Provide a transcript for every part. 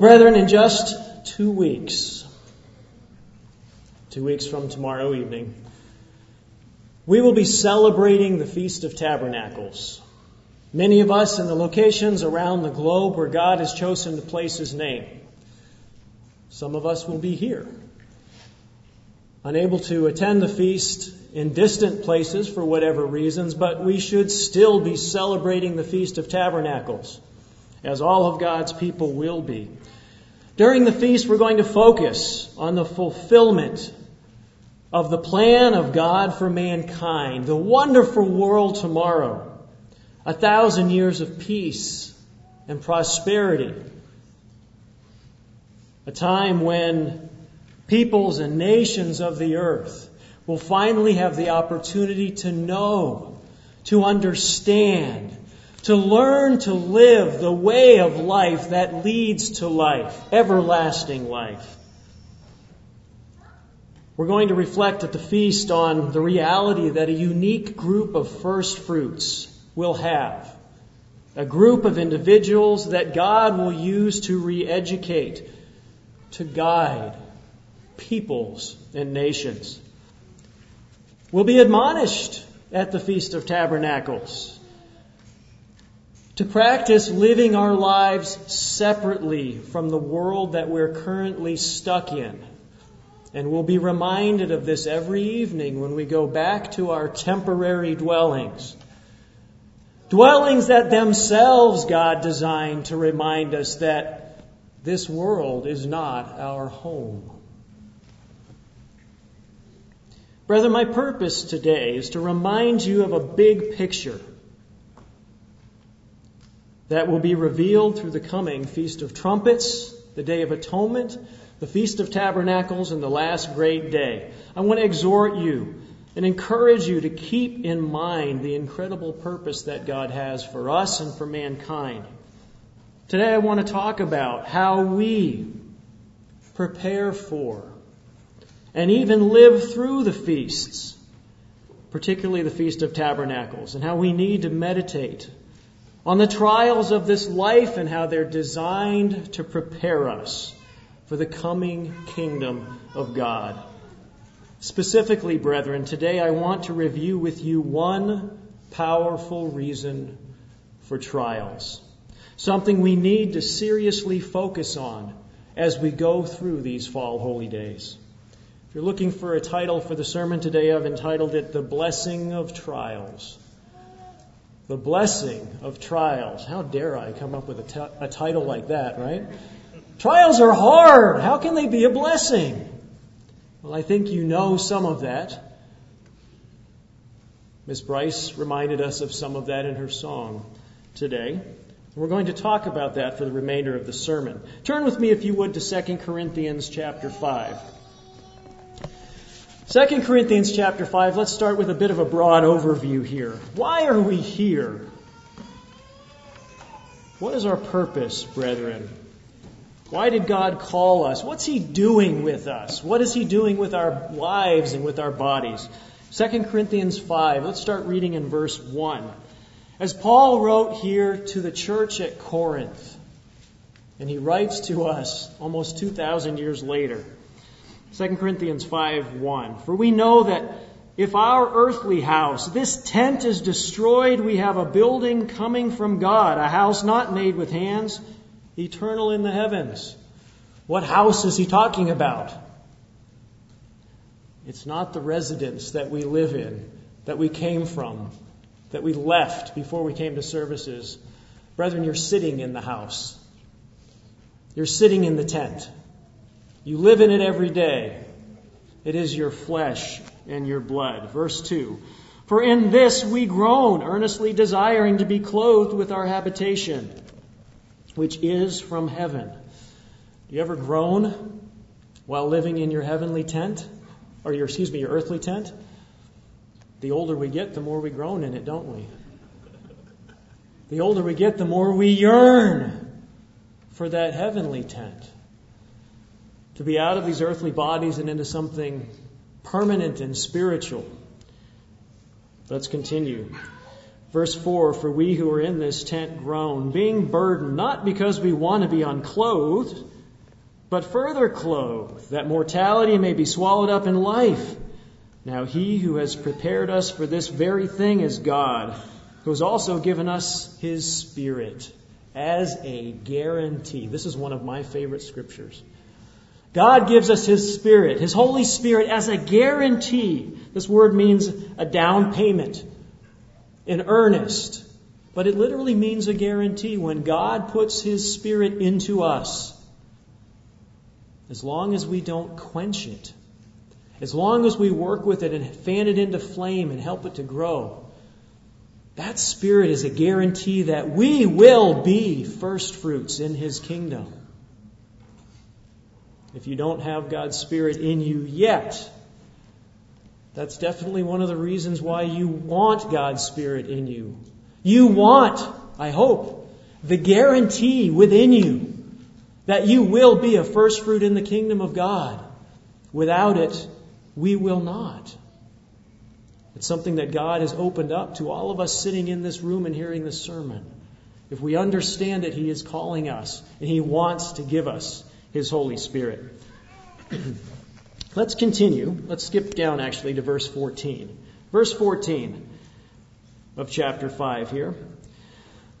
Brethren, in just two weeks, two weeks from tomorrow evening, we will be celebrating the Feast of Tabernacles. Many of us in the locations around the globe where God has chosen to place His name. Some of us will be here, unable to attend the feast in distant places for whatever reasons, but we should still be celebrating the Feast of Tabernacles, as all of God's people will be. During the feast, we're going to focus on the fulfillment of the plan of God for mankind, the wonderful world tomorrow, a thousand years of peace and prosperity, a time when peoples and nations of the earth will finally have the opportunity to know, to understand, to learn to live the way of life that leads to life, everlasting life. We're going to reflect at the feast on the reality that a unique group of first fruits will have. A group of individuals that God will use to re educate, to guide peoples and nations. We'll be admonished at the Feast of Tabernacles to practice living our lives separately from the world that we're currently stuck in. And we'll be reminded of this every evening when we go back to our temporary dwellings. Dwellings that themselves God designed to remind us that this world is not our home. Brother, my purpose today is to remind you of a big picture that will be revealed through the coming Feast of Trumpets, the Day of Atonement, the Feast of Tabernacles, and the last great day. I want to exhort you and encourage you to keep in mind the incredible purpose that God has for us and for mankind. Today I want to talk about how we prepare for and even live through the feasts, particularly the Feast of Tabernacles, and how we need to meditate on the trials of this life and how they're designed to prepare us for the coming kingdom of God. Specifically, brethren, today I want to review with you one powerful reason for trials. Something we need to seriously focus on as we go through these fall holy days. If you're looking for a title for the sermon today, I've entitled it The Blessing of Trials the blessing of trials. How dare I come up with a, t- a title like that, right? Trials are hard. How can they be a blessing? Well, I think you know some of that. Miss Bryce reminded us of some of that in her song today. We're going to talk about that for the remainder of the sermon. Turn with me, if you would, to 2 Corinthians chapter 5. 2 Corinthians chapter 5, let's start with a bit of a broad overview here. Why are we here? What is our purpose, brethren? Why did God call us? What's He doing with us? What is He doing with our lives and with our bodies? 2 Corinthians 5, let's start reading in verse 1. As Paul wrote here to the church at Corinth, and he writes to us almost 2,000 years later. 2 Corinthians 5 1. For we know that if our earthly house, this tent is destroyed, we have a building coming from God, a house not made with hands, eternal in the heavens. What house is he talking about? It's not the residence that we live in, that we came from, that we left before we came to services. Brethren, you're sitting in the house. You're sitting in the tent. You live in it every day. It is your flesh and your blood. Verse 2. For in this we groan, earnestly desiring to be clothed with our habitation, which is from heaven. Do you ever groan while living in your heavenly tent? Or your, excuse me, your earthly tent? The older we get, the more we groan in it, don't we? The older we get, the more we yearn for that heavenly tent to be out of these earthly bodies and into something permanent and spiritual. Let's continue. Verse 4 For we who are in this tent groan, being burdened, not because we want to be unclothed, but further clothed, that mortality may be swallowed up in life. Now he who has prepared us for this very thing is God, who has also given us his Spirit as a guarantee. This is one of my favorite scriptures. God gives us His Spirit, His Holy Spirit, as a guarantee. This word means a down payment, an earnest. But it literally means a guarantee. When God puts His Spirit into us, as long as we don't quench it, as long as we work with it and fan it into flame and help it to grow, that Spirit is a guarantee that we will be first fruits in His kingdom. If you don't have God's Spirit in you yet, that's definitely one of the reasons why you want God's Spirit in you. You want, I hope, the guarantee within you that you will be a first fruit in the kingdom of God. Without it, we will not. It's something that God has opened up to all of us sitting in this room and hearing this sermon. If we understand it, He is calling us and He wants to give us His Holy Spirit. Let's continue. Let's skip down actually to verse 14. Verse 14 of chapter 5 here.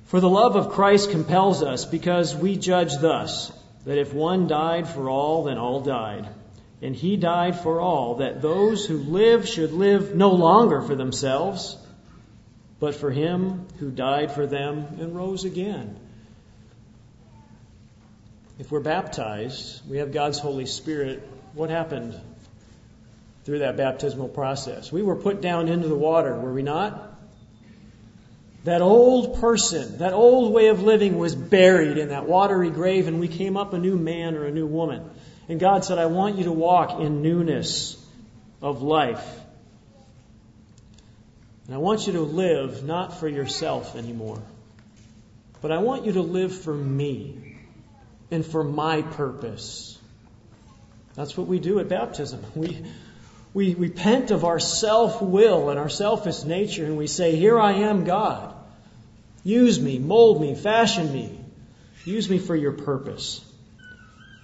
For the love of Christ compels us because we judge thus that if one died for all, then all died. And he died for all, that those who live should live no longer for themselves, but for him who died for them and rose again. If we're baptized, we have God's Holy Spirit. What happened through that baptismal process? We were put down into the water, were we not? That old person, that old way of living was buried in that watery grave, and we came up a new man or a new woman. And God said, I want you to walk in newness of life. And I want you to live not for yourself anymore, but I want you to live for me and for my purpose. That's what we do at baptism. We, we repent of our self will and our selfish nature, and we say, Here I am, God. Use me, mold me, fashion me. Use me for your purpose.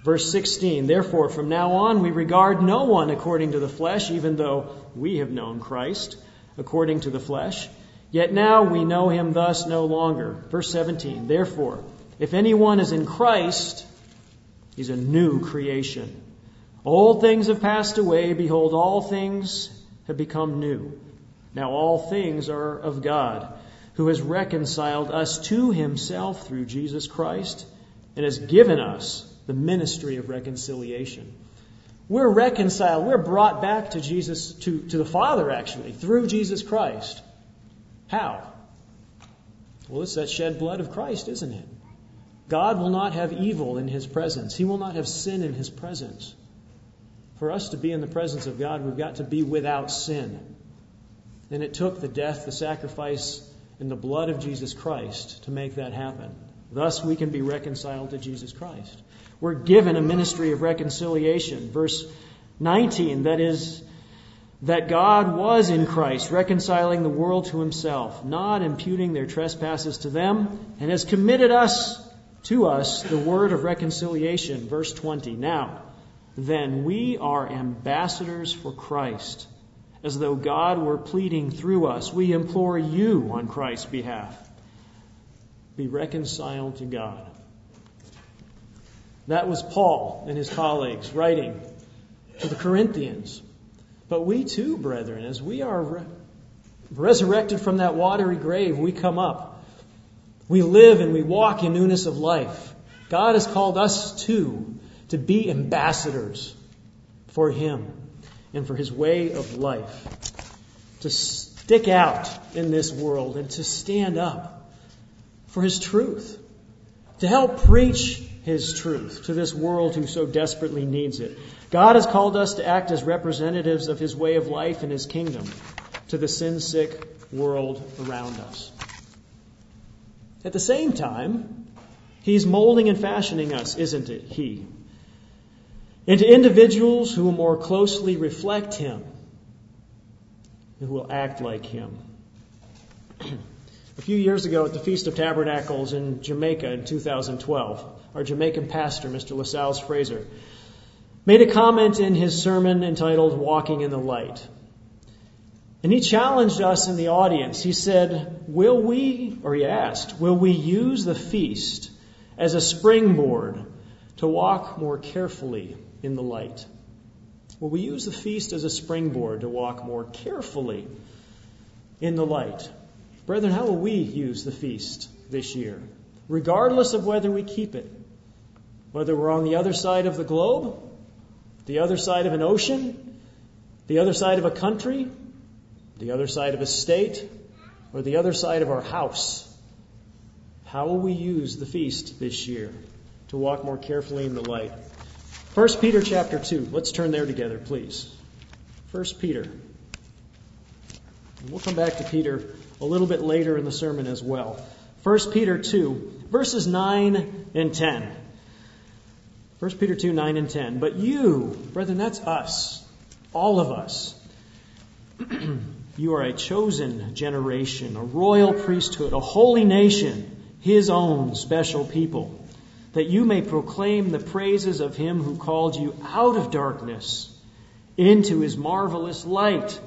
Verse 16, therefore, from now on we regard no one according to the flesh, even though we have known Christ according to the flesh. Yet now we know him thus no longer. Verse 17, therefore, if anyone is in Christ, he's a new creation. Old things have passed away. Behold, all things have become new. Now all things are of God, who has reconciled us to himself through Jesus Christ and has given us the ministry of reconciliation. We're reconciled. We're brought back to Jesus, to, to the Father, actually, through Jesus Christ. How? Well, it's that shed blood of Christ, isn't it? God will not have evil in his presence. He will not have sin in his presence. For us to be in the presence of God, we've got to be without sin. And it took the death, the sacrifice, and the blood of Jesus Christ to make that happen. Thus, we can be reconciled to Jesus Christ. We're given a ministry of reconciliation. Verse 19, that is, that God was in Christ, reconciling the world to himself, not imputing their trespasses to them, and has committed us to us the word of reconciliation. Verse 20. Now, then we are ambassadors for Christ, as though God were pleading through us. We implore you on Christ's behalf. Be reconciled to God. That was Paul and his colleagues writing to the Corinthians. But we too, brethren, as we are re- resurrected from that watery grave, we come up we live and we walk in newness of life. God has called us too to be ambassadors for Him and for His way of life. To stick out in this world and to stand up for His truth. To help preach His truth to this world who so desperately needs it. God has called us to act as representatives of His way of life and His kingdom to the sin sick world around us. At the same time, He's molding and fashioning us, isn't it? He. Into individuals who will more closely reflect Him, who will act like Him. A few years ago at the Feast of Tabernacles in Jamaica in 2012, our Jamaican pastor, Mr. Lascelles Fraser, made a comment in his sermon entitled Walking in the Light. And he challenged us in the audience. He said, Will we, or he asked, will we use the feast as a springboard to walk more carefully in the light? Will we use the feast as a springboard to walk more carefully in the light? Brethren, how will we use the feast this year? Regardless of whether we keep it, whether we're on the other side of the globe, the other side of an ocean, the other side of a country, the other side of a state, or the other side of our house. How will we use the feast this year to walk more carefully in the light? 1 Peter chapter 2. Let's turn there together, please. 1 Peter. And we'll come back to Peter a little bit later in the sermon as well. 1 Peter 2, verses 9 and 10. 1 Peter 2, 9 and 10. But you, brethren, that's us, all of us. you are a chosen generation, a royal priesthood, a holy nation, his own special people, that you may proclaim the praises of him who called you out of darkness into his marvelous light,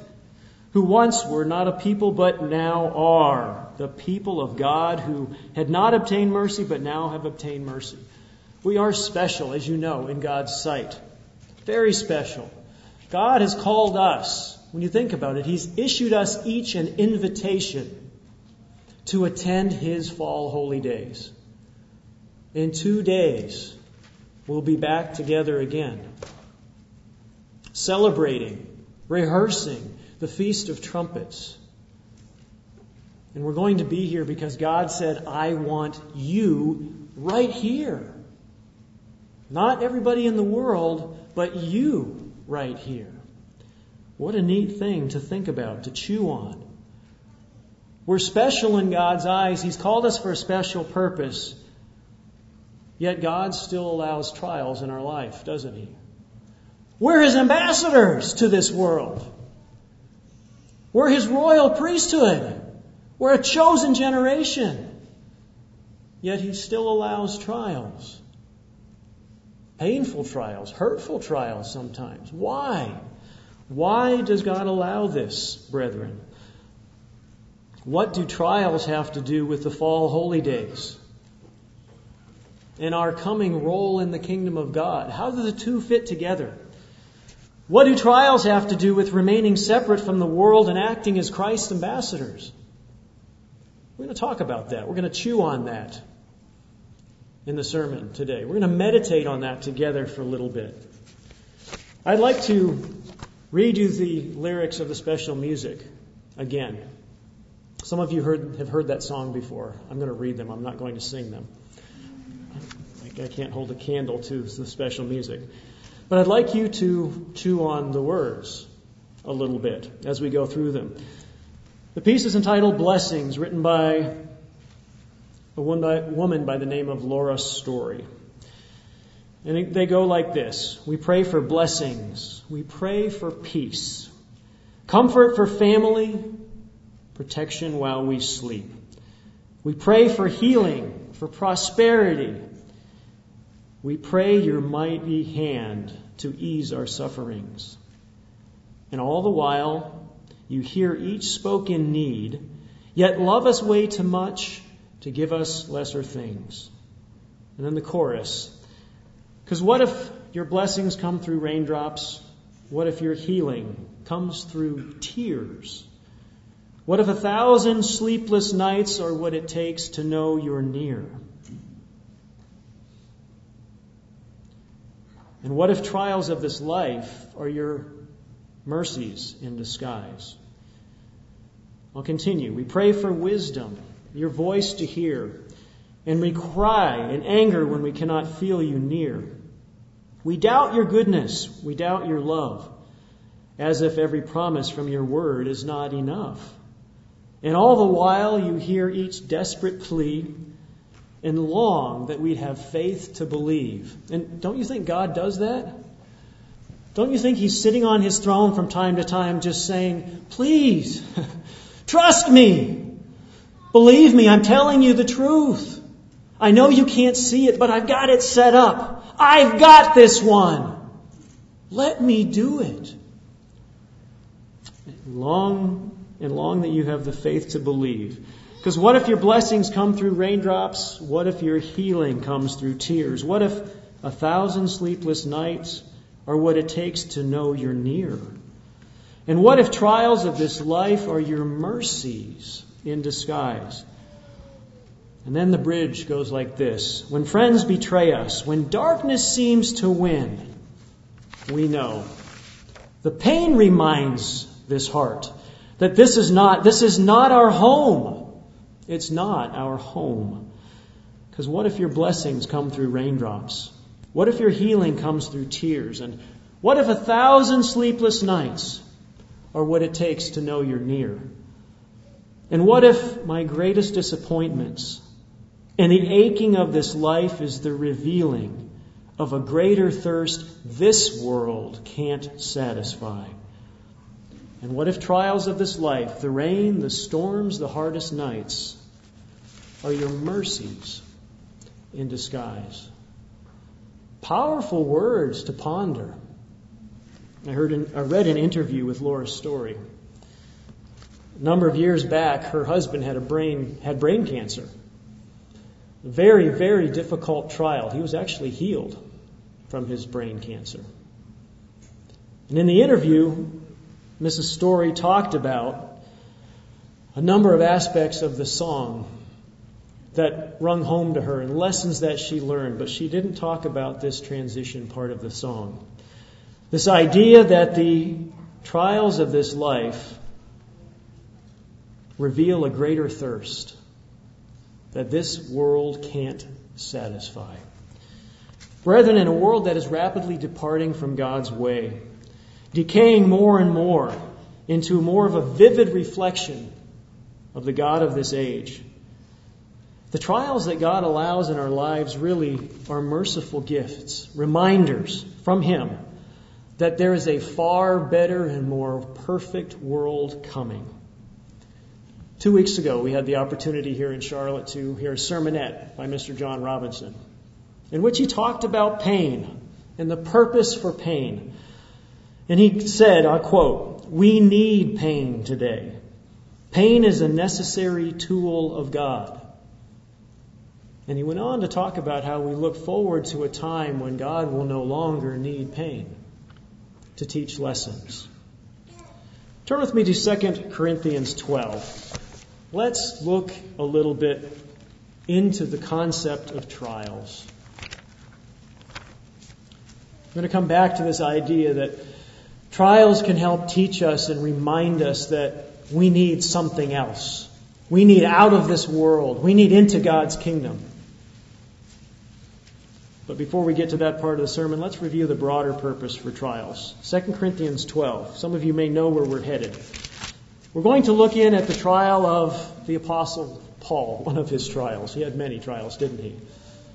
who once were not a people but now are the people of God, who had not obtained mercy but now have obtained mercy. We are special, as you know, in God's sight. Very special. God has called us, when you think about it, He's issued us each an invitation to attend His fall holy days. In two days, we'll be back together again, celebrating, rehearsing the Feast of Trumpets. And we're going to be here because God said, I want you right here. Not everybody in the world, but you right here. What a neat thing to think about, to chew on. We're special in God's eyes. He's called us for a special purpose. Yet God still allows trials in our life, doesn't He? We're His ambassadors to this world. We're His royal priesthood. We're a chosen generation. Yet He still allows trials painful trials, hurtful trials sometimes. Why? Why does God allow this, brethren? What do trials have to do with the fall holy days? And our coming role in the kingdom of God? How do the two fit together? What do trials have to do with remaining separate from the world and acting as Christ's ambassadors? We're going to talk about that. We're going to chew on that in the sermon today. We're going to meditate on that together for a little bit. I'd like to read you the lyrics of the special music again. Some of you heard, have heard that song before. I'm going to read them, I'm not going to sing them. I can't hold a candle to the special music. But I'd like you to chew on the words a little bit as we go through them. The piece is entitled Blessings, written by a woman by the name of Laura Story. And they go like this We pray for blessings, we pray for peace, comfort for family, protection while we sleep. We pray for healing, for prosperity. We pray your mighty hand to ease our sufferings. And all the while, you hear each spoken need, yet love us way too much to give us lesser things. And then the chorus. Because what if your blessings come through raindrops? What if your healing comes through tears? What if a thousand sleepless nights are what it takes to know you're near? And what if trials of this life are your mercies in disguise? I'll continue. We pray for wisdom your voice to hear, and we cry in anger when we cannot feel you near. We doubt your goodness, we doubt your love, as if every promise from your word is not enough. And all the while you hear each desperate plea and long that we'd have faith to believe. And don't you think God does that? Don't you think He's sitting on His throne from time to time just saying, Please, trust me, Believe me, I'm telling you the truth. I know you can't see it, but I've got it set up. I've got this one. Let me do it. Long and long that you have the faith to believe. Because what if your blessings come through raindrops? What if your healing comes through tears? What if a thousand sleepless nights are what it takes to know you're near? And what if trials of this life are your mercies in disguise? And then the bridge goes like this When friends betray us, when darkness seems to win, we know. The pain reminds this heart that this is not, this is not our home. It's not our home. Because what if your blessings come through raindrops? What if your healing comes through tears? And what if a thousand sleepless nights are what it takes to know you're near? And what if my greatest disappointments and the aching of this life is the revealing of a greater thirst this world can't satisfy? And what if trials of this life, the rain, the storms, the hardest nights, are your mercies in disguise? Powerful words to ponder. I heard, an, I read an interview with Laura Story. A number of years back, her husband had a brain had brain cancer. Very, very difficult trial. He was actually healed from his brain cancer. And in the interview, Mrs. Story talked about a number of aspects of the song that rung home to her and lessons that she learned, but she didn't talk about this transition part of the song. This idea that the trials of this life reveal a greater thirst that this world can't satisfy. Brethren, in a world that is rapidly departing from God's way, decaying more and more into more of a vivid reflection of the God of this age. The trials that God allows in our lives really are merciful gifts, reminders from Him that there is a far better and more perfect world coming. Two weeks ago, we had the opportunity here in Charlotte to hear a sermonette by Mr. John Robinson, in which he talked about pain and the purpose for pain. And he said, I quote, We need pain today. Pain is a necessary tool of God. And he went on to talk about how we look forward to a time when God will no longer need pain to teach lessons. Turn with me to 2 Corinthians 12. Let's look a little bit into the concept of trials. I'm going to come back to this idea that Trials can help teach us and remind us that we need something else. We need out of this world. We need into God's kingdom. But before we get to that part of the sermon, let's review the broader purpose for trials. 2 Corinthians 12. Some of you may know where we're headed. We're going to look in at the trial of the Apostle Paul, one of his trials. He had many trials, didn't he?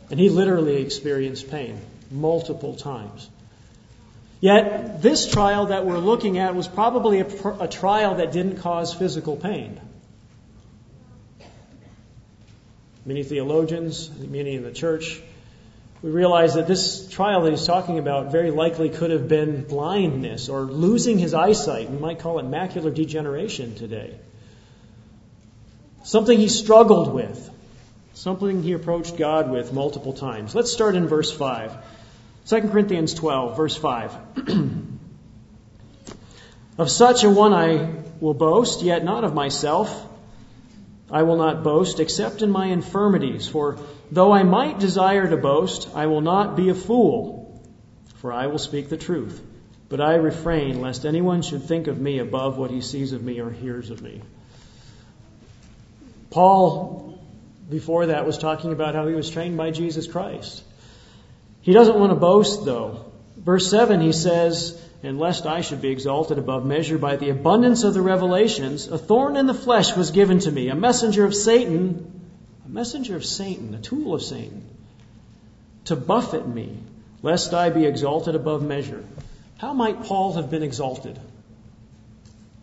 And he literally experienced pain multiple times. Yet, this trial that we're looking at was probably a, a trial that didn't cause physical pain. Many theologians, many in the church, we realize that this trial that he's talking about very likely could have been blindness or losing his eyesight. We might call it macular degeneration today. Something he struggled with, something he approached God with multiple times. Let's start in verse 5. 2 Corinthians 12, verse 5. of such a one I will boast, yet not of myself. I will not boast except in my infirmities, for though I might desire to boast, I will not be a fool, for I will speak the truth. But I refrain lest anyone should think of me above what he sees of me or hears of me. Paul, before that, was talking about how he was trained by Jesus Christ. He doesn't want to boast, though. Verse 7, he says, And lest I should be exalted above measure by the abundance of the revelations, a thorn in the flesh was given to me, a messenger of Satan, a messenger of Satan, a tool of Satan, to buffet me, lest I be exalted above measure. How might Paul have been exalted?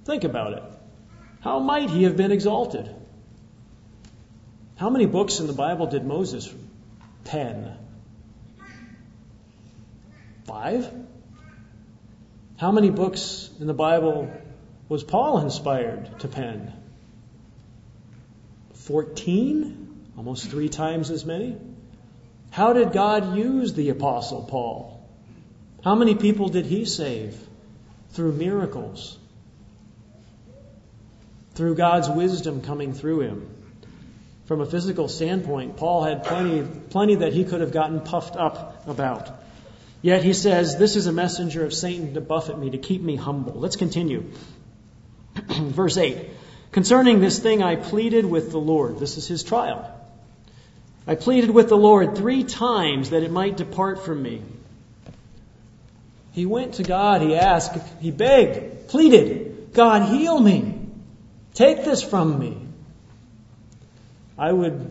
Think about it. How might he have been exalted? How many books in the Bible did Moses pen? Five? How many books in the Bible was Paul inspired to pen? Fourteen? Almost three times as many? How did God use the Apostle Paul? How many people did he save? Through miracles. Through God's wisdom coming through him. From a physical standpoint, Paul had plenty, plenty that he could have gotten puffed up about. Yet he says, This is a messenger of Satan to buffet me, to keep me humble. Let's continue. Verse 8 Concerning this thing, I pleaded with the Lord. This is his trial. I pleaded with the Lord three times that it might depart from me. He went to God, he asked, he begged, pleaded, God, heal me. Take this from me. I would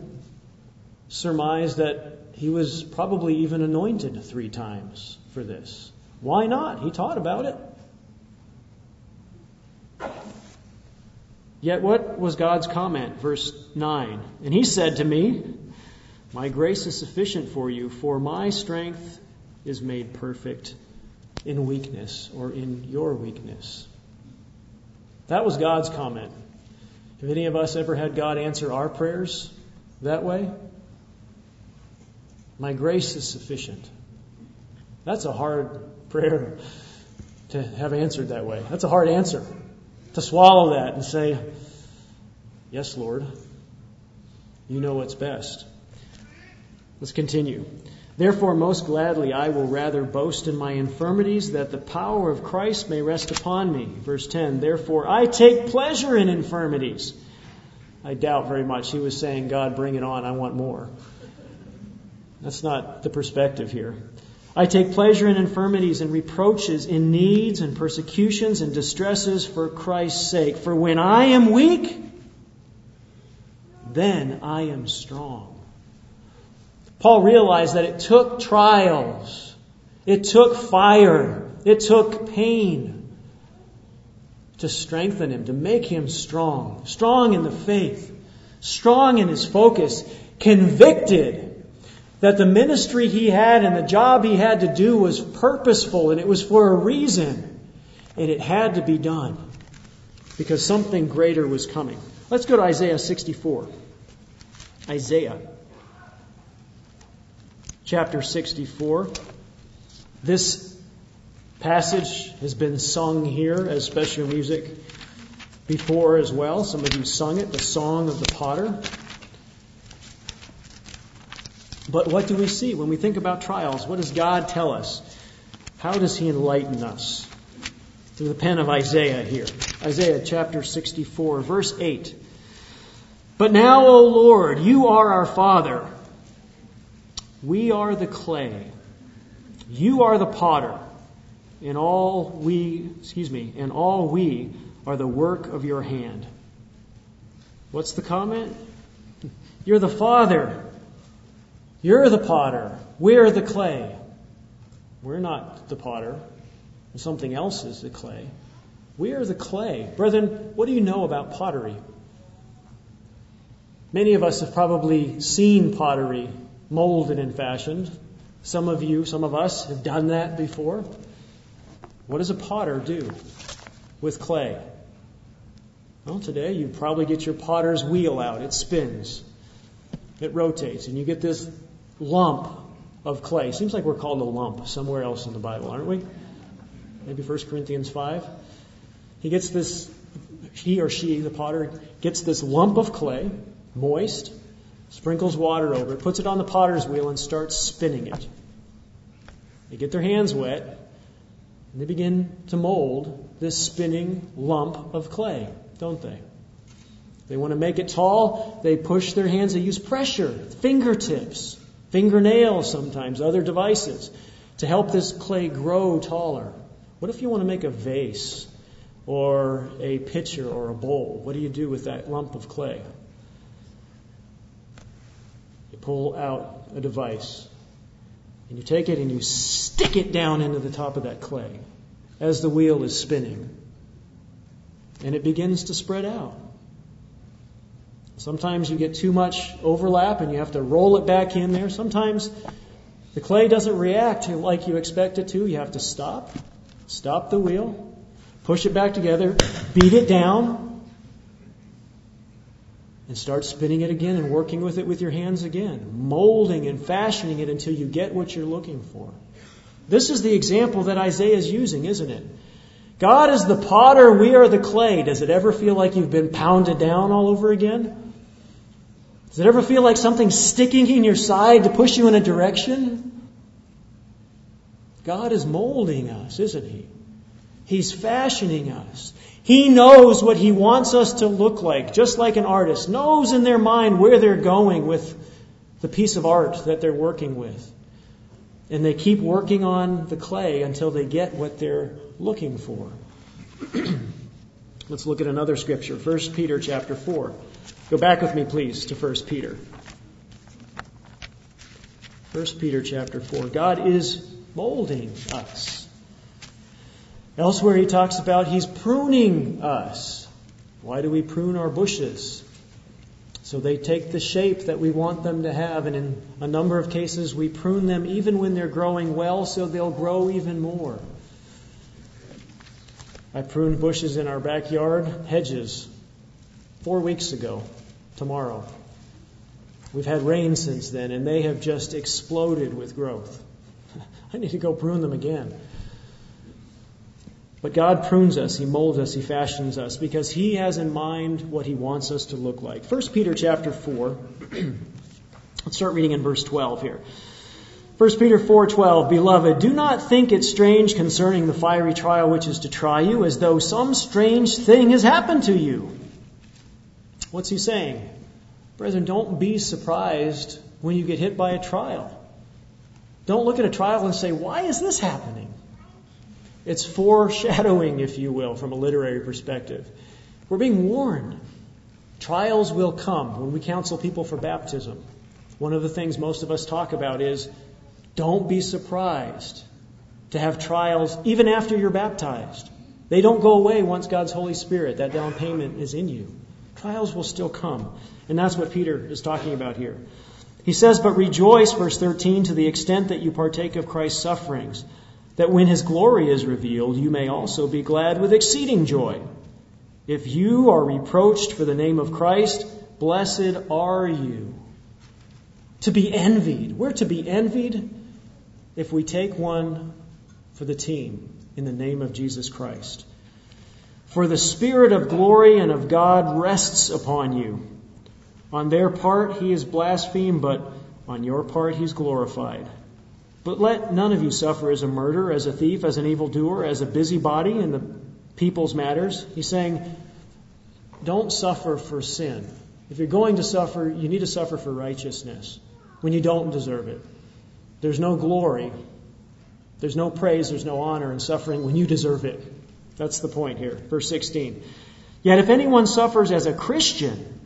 surmise that he was probably even anointed three times for this. Why not? He taught about it. Yet what was God's comment? Verse 9. And he said to me, My grace is sufficient for you, for my strength is made perfect in weakness or in your weakness. That was God's comment. Have any of us ever had God answer our prayers that way? My grace is sufficient. That's a hard prayer to have answered that way. That's a hard answer to swallow that and say, Yes, Lord, you know what's best. Let's continue. Therefore, most gladly, I will rather boast in my infirmities that the power of Christ may rest upon me. Verse 10 Therefore, I take pleasure in infirmities. I doubt very much he was saying, God, bring it on, I want more. That's not the perspective here. I take pleasure in infirmities and reproaches, in needs and persecutions and distresses for Christ's sake. For when I am weak, then I am strong. Paul realized that it took trials, it took fire, it took pain to strengthen him, to make him strong, strong in the faith, strong in his focus, convicted that the ministry he had and the job he had to do was purposeful and it was for a reason. And it had to be done because something greater was coming. Let's go to Isaiah 64. Isaiah chapter 64. This passage has been sung here as special music before as well. Some of you sung it, the Song of the Potter. But what do we see when we think about trials? What does God tell us? How does He enlighten us? Through the pen of Isaiah here. Isaiah chapter 64, verse 8. But now, O Lord, you are our Father. We are the clay. You are the potter. And all we, excuse me, and all we are the work of your hand. What's the comment? You're the Father. You're the potter. We're the clay. We're not the potter. Something else is the clay. We are the clay. Brethren, what do you know about pottery? Many of us have probably seen pottery molded and fashioned. Some of you, some of us, have done that before. What does a potter do with clay? Well, today you probably get your potter's wheel out. It spins, it rotates, and you get this lump of clay. Seems like we're called a lump somewhere else in the Bible, aren't we? Maybe 1 Corinthians 5. He gets this, he or she, the potter, gets this lump of clay, moist, sprinkles water over it, puts it on the potter's wheel, and starts spinning it. They get their hands wet, and they begin to mold this spinning lump of clay, don't they? They want to make it tall, they push their hands, they use pressure, fingertips, fingernails sometimes, other devices to help this clay grow taller. What if you want to make a vase or a pitcher or a bowl? What do you do with that lump of clay? You pull out a device and you take it and you stick it down into the top of that clay as the wheel is spinning. And it begins to spread out. Sometimes you get too much overlap and you have to roll it back in there. Sometimes the clay doesn't react like you expect it to. You have to stop, stop the wheel, push it back together, beat it down, and start spinning it again and working with it with your hands again, molding and fashioning it until you get what you're looking for. This is the example that Isaiah is using, isn't it? God is the potter, we are the clay. Does it ever feel like you've been pounded down all over again? Does it ever feel like something's sticking in your side to push you in a direction? God is molding us, isn't He? He's fashioning us. He knows what He wants us to look like, just like an artist knows in their mind where they're going with the piece of art that they're working with. And they keep working on the clay until they get what they're looking for. Let's look at another scripture, 1 Peter chapter 4. Go back with me, please, to 1 Peter. 1 Peter chapter 4. God is molding us. Elsewhere, he talks about he's pruning us. Why do we prune our bushes? So they take the shape that we want them to have, and in a number of cases, we prune them even when they're growing well, so they'll grow even more. I pruned bushes in our backyard, hedges, four weeks ago, tomorrow. We've had rain since then, and they have just exploded with growth. I need to go prune them again. But God prunes us, He molds us, He fashions us, because He has in mind what He wants us to look like. 1 Peter chapter 4. Let's start reading in verse 12 here. 1 Peter 4:12 Beloved, do not think it strange concerning the fiery trial which is to try you as though some strange thing has happened to you. What's he saying? Brethren, don't be surprised when you get hit by a trial. Don't look at a trial and say, "Why is this happening?" It's foreshadowing, if you will, from a literary perspective. We're being warned. Trials will come when we counsel people for baptism. One of the things most of us talk about is don't be surprised to have trials even after you're baptized. They don't go away once God's Holy Spirit, that down payment, is in you. Trials will still come. And that's what Peter is talking about here. He says, But rejoice, verse 13, to the extent that you partake of Christ's sufferings, that when his glory is revealed, you may also be glad with exceeding joy. If you are reproached for the name of Christ, blessed are you. To be envied. We're to be envied if we take one for the team in the name of Jesus Christ. For the Spirit of glory and of God rests upon you. On their part he is blasphemed, but on your part he's glorified. But let none of you suffer as a murderer, as a thief, as an evildoer, as a busybody in the people's matters. He's saying, don't suffer for sin. If you're going to suffer, you need to suffer for righteousness when you don't deserve it. There's no glory. There's no praise. There's no honor in suffering when you deserve it. That's the point here. Verse 16. Yet if anyone suffers as a Christian,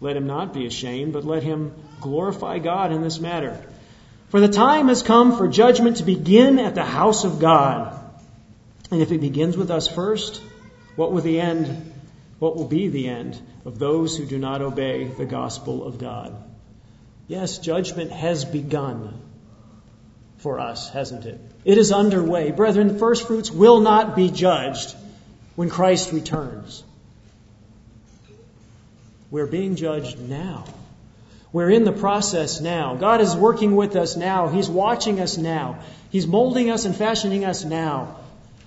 let him not be ashamed, but let him glorify God in this matter. For the time has come for judgment to begin at the house of God. And if it begins with us first, what will the end what will be the end of those who do not obey the gospel of God? Yes, judgment has begun for us, hasn't it? It is underway. Brethren, the first fruits will not be judged when Christ returns. We're being judged now. We're in the process now. God is working with us now. He's watching us now. He's molding us and fashioning us now.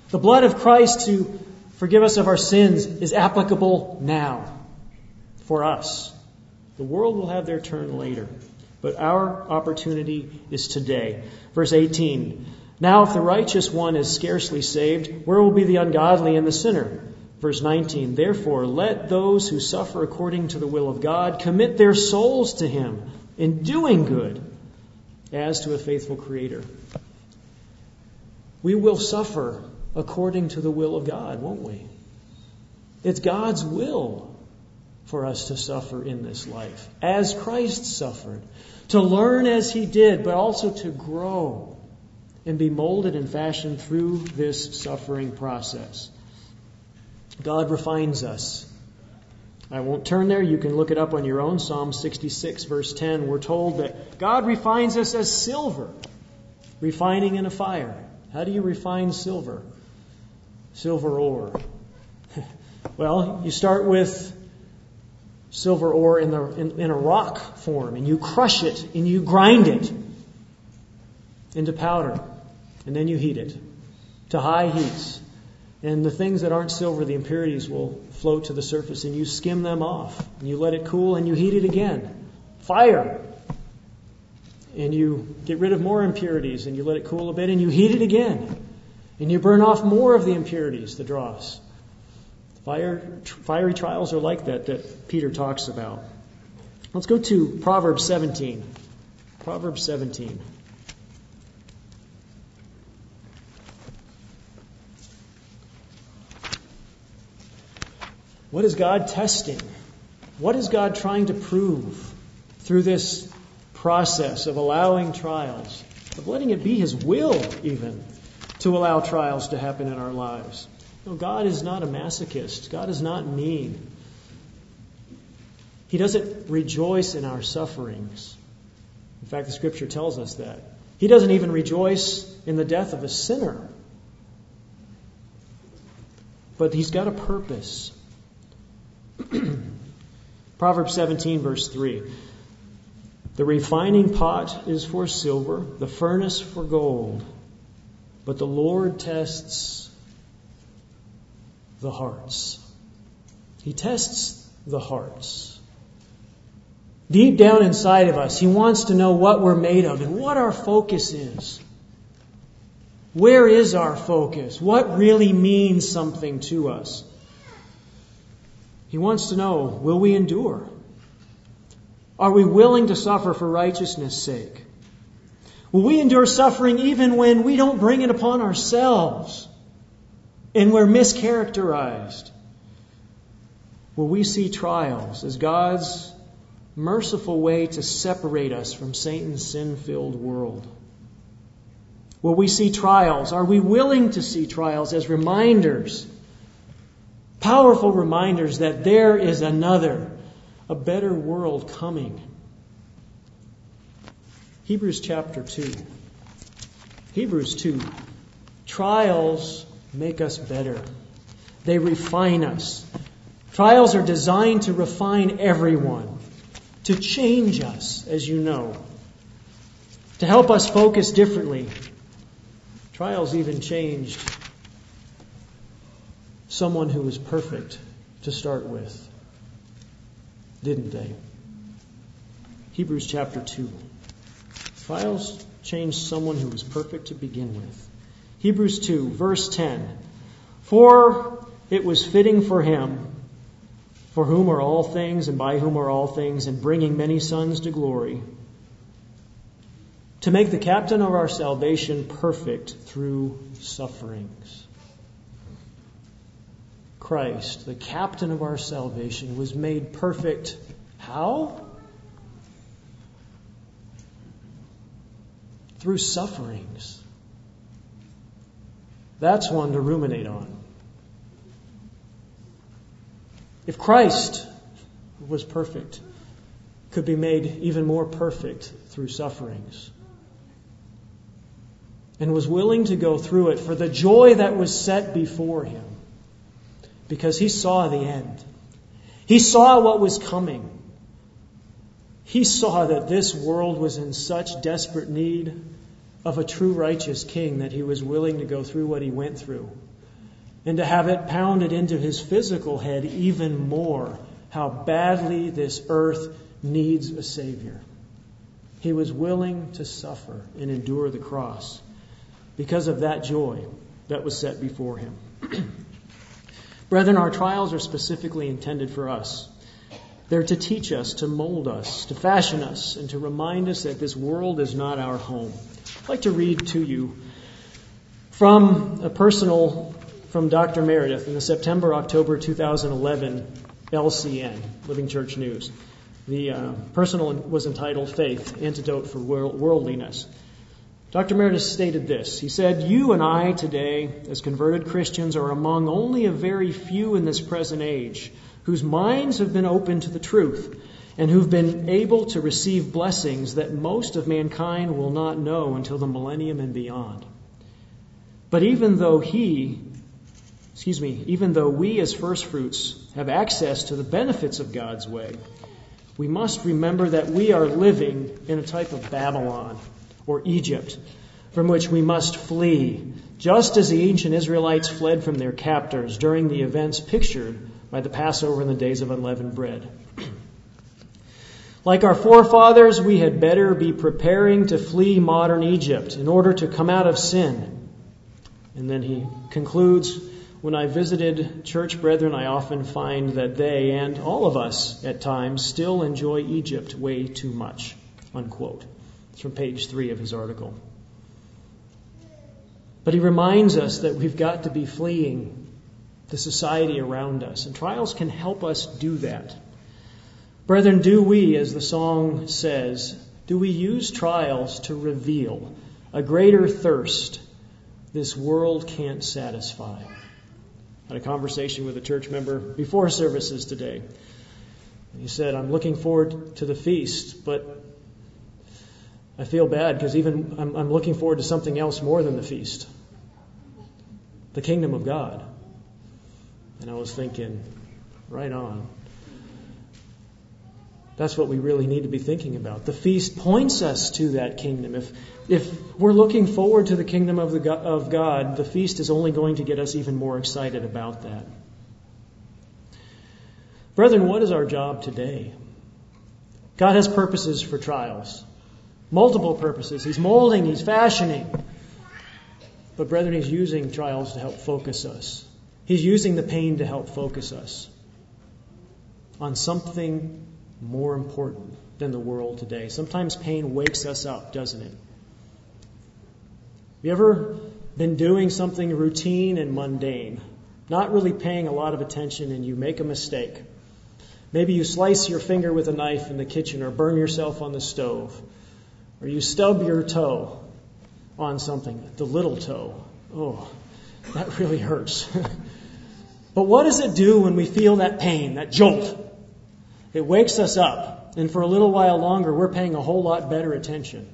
The blood of Christ to forgive us of our sins is applicable now for us. The world will have their turn later. But our opportunity is today. Verse 18 Now, if the righteous one is scarcely saved, where will be the ungodly and the sinner? Verse 19 Therefore, let those who suffer according to the will of God commit their souls to Him in doing good as to a faithful Creator. We will suffer according to the will of God, won't we? It's God's will for us to suffer in this life, as Christ suffered, to learn as he did, but also to grow and be molded and fashioned through this suffering process. God refines us. I won't turn there. You can look it up on your own. Psalm 66, verse 10. We're told that God refines us as silver, refining in a fire. How do you refine silver? Silver ore. well, you start with silver ore in, the, in, in a rock form, and you crush it and you grind it into powder, and then you heat it to high heats. And the things that aren't silver, the impurities will float to the surface, and you skim them off. And you let it cool, and you heat it again. Fire. And you get rid of more impurities, and you let it cool a bit, and you heat it again. And you burn off more of the impurities, the dross. Fire, fiery trials are like that, that Peter talks about. Let's go to Proverbs 17. Proverbs 17. What is God testing? What is God trying to prove through this process of allowing trials, of letting it be His will, even, to allow trials to happen in our lives? No, God is not a masochist. God is not mean. He doesn't rejoice in our sufferings. In fact, the scripture tells us that. He doesn't even rejoice in the death of a sinner. But he's got a purpose. Proverbs 17, verse 3. The refining pot is for silver, the furnace for gold, but the Lord tests the hearts. He tests the hearts. Deep down inside of us, He wants to know what we're made of and what our focus is. Where is our focus? What really means something to us? He wants to know will we endure? Are we willing to suffer for righteousness' sake? Will we endure suffering even when we don't bring it upon ourselves and we're mischaracterized? Will we see trials as God's merciful way to separate us from Satan's sin filled world? Will we see trials? Are we willing to see trials as reminders Powerful reminders that there is another, a better world coming. Hebrews chapter 2. Hebrews 2. Trials make us better, they refine us. Trials are designed to refine everyone, to change us, as you know, to help us focus differently. Trials even changed someone who was perfect to start with, didn't they? Hebrews chapter 2. Trials changed someone who was perfect to begin with. Hebrews 2, verse 10. For it was fitting for him, for whom are all things and by whom are all things, and bringing many sons to glory, to make the captain of our salvation perfect through sufferings. Christ, the captain of our salvation, was made perfect. How? Through sufferings. That's one to ruminate on. If Christ was perfect, could be made even more perfect through sufferings, and was willing to go through it for the joy that was set before him, because he saw the end. He saw what was coming. He saw that this world was in such desperate need of a true righteous king that he was willing to go through what he went through and to have it pounded into his physical head even more how badly this earth needs a Savior. He was willing to suffer and endure the cross because of that joy that was set before him. Brethren, our trials are specifically intended for us. They're to teach us, to mold us, to fashion us, and to remind us that this world is not our home. I'd like to read to you from a personal from Dr. Meredith in the September October 2011 LCN, Living Church News. The uh, personal was entitled Faith Antidote for Worldliness. Dr. Meredith stated this. He said, You and I today, as converted Christians, are among only a very few in this present age whose minds have been opened to the truth, and who've been able to receive blessings that most of mankind will not know until the millennium and beyond. But even though he, excuse me, even though we as firstfruits have access to the benefits of God's way, we must remember that we are living in a type of Babylon or Egypt from which we must flee, just as the ancient Israelites fled from their captors during the events pictured by the Passover and the days of unleavened bread. Like our forefathers, we had better be preparing to flee modern Egypt in order to come out of sin. And then he concludes When I visited church brethren, I often find that they and all of us at times still enjoy Egypt way too much. Unquote. It's from page three of his article. But he reminds us that we've got to be fleeing the society around us, and trials can help us do that. Brethren, do we, as the song says, do we use trials to reveal a greater thirst this world can't satisfy? I had a conversation with a church member before services today. He said, I'm looking forward to the feast, but I feel bad because even I'm, I'm, looking forward to something else more than the feast the kingdom of God. And I was thinking, right on. That's what we really need to be thinking about. The feast points us to that kingdom. If, if we're looking forward to the kingdom of, the, of God, the feast is only going to get us even more excited about that. Brethren, what is our job today? God has purposes for trials, multiple purposes. He's molding, He's fashioning. But, brethren, He's using trials to help focus us. He's using the pain to help focus us on something more important than the world today. Sometimes pain wakes us up, doesn't it? Have you ever been doing something routine and mundane, not really paying a lot of attention, and you make a mistake? Maybe you slice your finger with a knife in the kitchen or burn yourself on the stove, or you stub your toe on something, the little toe. Oh, that really hurts. but what does it do when we feel that pain, that jolt? It wakes us up, and for a little while longer, we're paying a whole lot better attention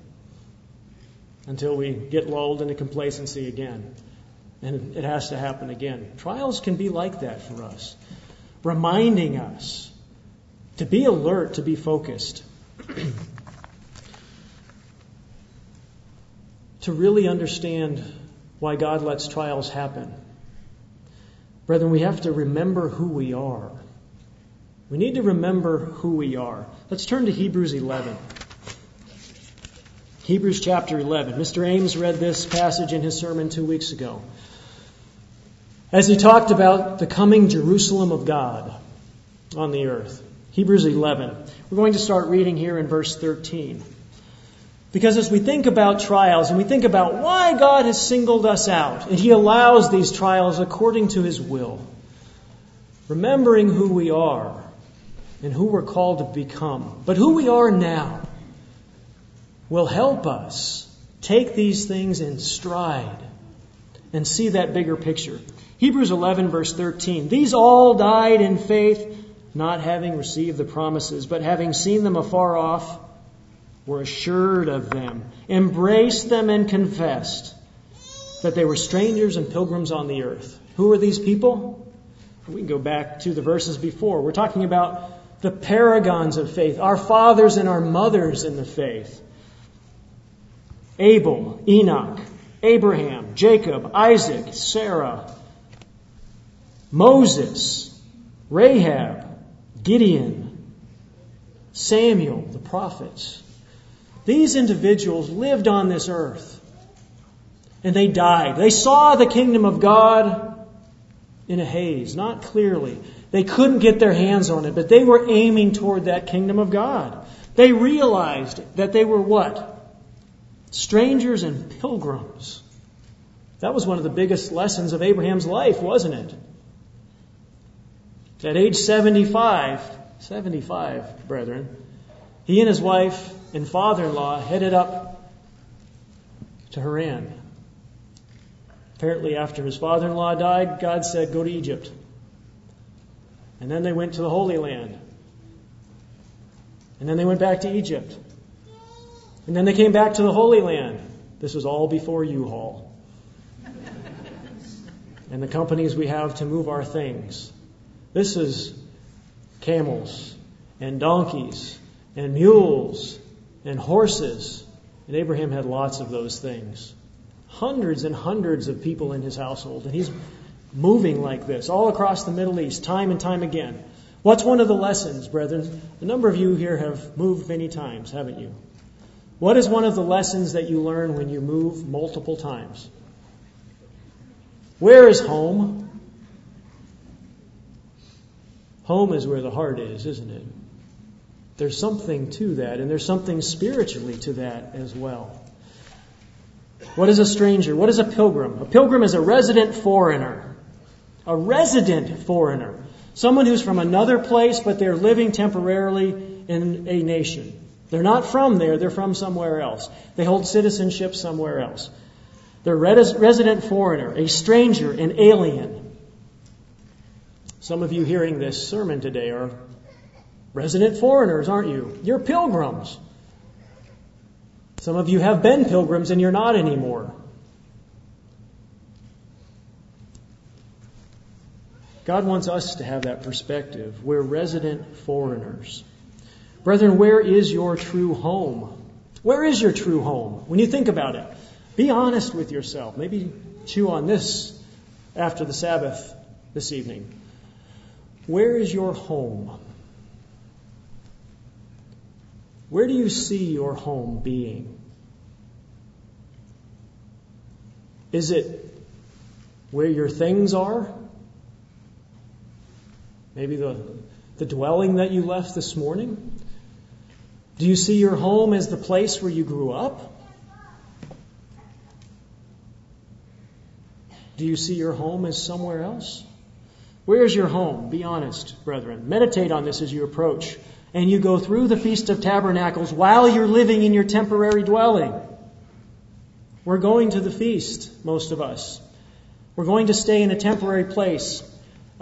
until we get lulled into complacency again. And it has to happen again. Trials can be like that for us, reminding us to be alert, to be focused, to really understand why God lets trials happen. Brethren, we have to remember who we are. We need to remember who we are. Let's turn to Hebrews 11. Hebrews chapter 11. Mr. Ames read this passage in his sermon two weeks ago. As he talked about the coming Jerusalem of God on the earth. Hebrews 11. We're going to start reading here in verse 13. Because as we think about trials and we think about why God has singled us out and He allows these trials according to His will, remembering who we are, and who we're called to become. But who we are now will help us take these things in stride and see that bigger picture. Hebrews 11, verse 13. These all died in faith, not having received the promises, but having seen them afar off, were assured of them, embraced them, and confessed that they were strangers and pilgrims on the earth. Who are these people? We can go back to the verses before. We're talking about the paragons of faith, our fathers and our mothers in the faith. Abel, Enoch, Abraham, Jacob, Isaac, Sarah, Moses, Rahab, Gideon, Samuel, the prophets. These individuals lived on this earth and they died. They saw the kingdom of God in a haze, not clearly. They couldn't get their hands on it, but they were aiming toward that kingdom of God. They realized that they were what? Strangers and pilgrims. That was one of the biggest lessons of Abraham's life, wasn't it? At age 75, 75, brethren, he and his wife and father in law headed up to Haran. Apparently, after his father in law died, God said, Go to Egypt. And then they went to the Holy Land. And then they went back to Egypt. And then they came back to the Holy Land. This was all before U-Haul. and the companies we have to move our things. This is camels and donkeys and mules and horses. And Abraham had lots of those things. Hundreds and hundreds of people in his household. And he's moving like this all across the Middle East, time and time again. What's one of the lessons, brethren? A number of you here have moved many times, haven't you? What is one of the lessons that you learn when you move multiple times? Where is home? Home is where the heart is, isn't it? There's something to that, and there's something spiritually to that as well. What is a stranger? What is a pilgrim? A pilgrim is a resident foreigner. A resident foreigner. Someone who's from another place, but they're living temporarily in a nation. They're not from there, they're from somewhere else. They hold citizenship somewhere else. They're res- resident foreigner, a stranger, an alien. Some of you hearing this sermon today are resident foreigners, aren't you? You're pilgrims. Some of you have been pilgrims and you're not anymore. God wants us to have that perspective. We're resident foreigners. Brethren, where is your true home? Where is your true home? When you think about it, be honest with yourself. Maybe chew on this after the Sabbath this evening. Where is your home? Where do you see your home being? Is it where your things are? Maybe the, the dwelling that you left this morning? Do you see your home as the place where you grew up? Do you see your home as somewhere else? Where's your home? Be honest, brethren. Meditate on this as you approach. And you go through the Feast of Tabernacles while you're living in your temporary dwelling. We're going to the feast, most of us. We're going to stay in a temporary place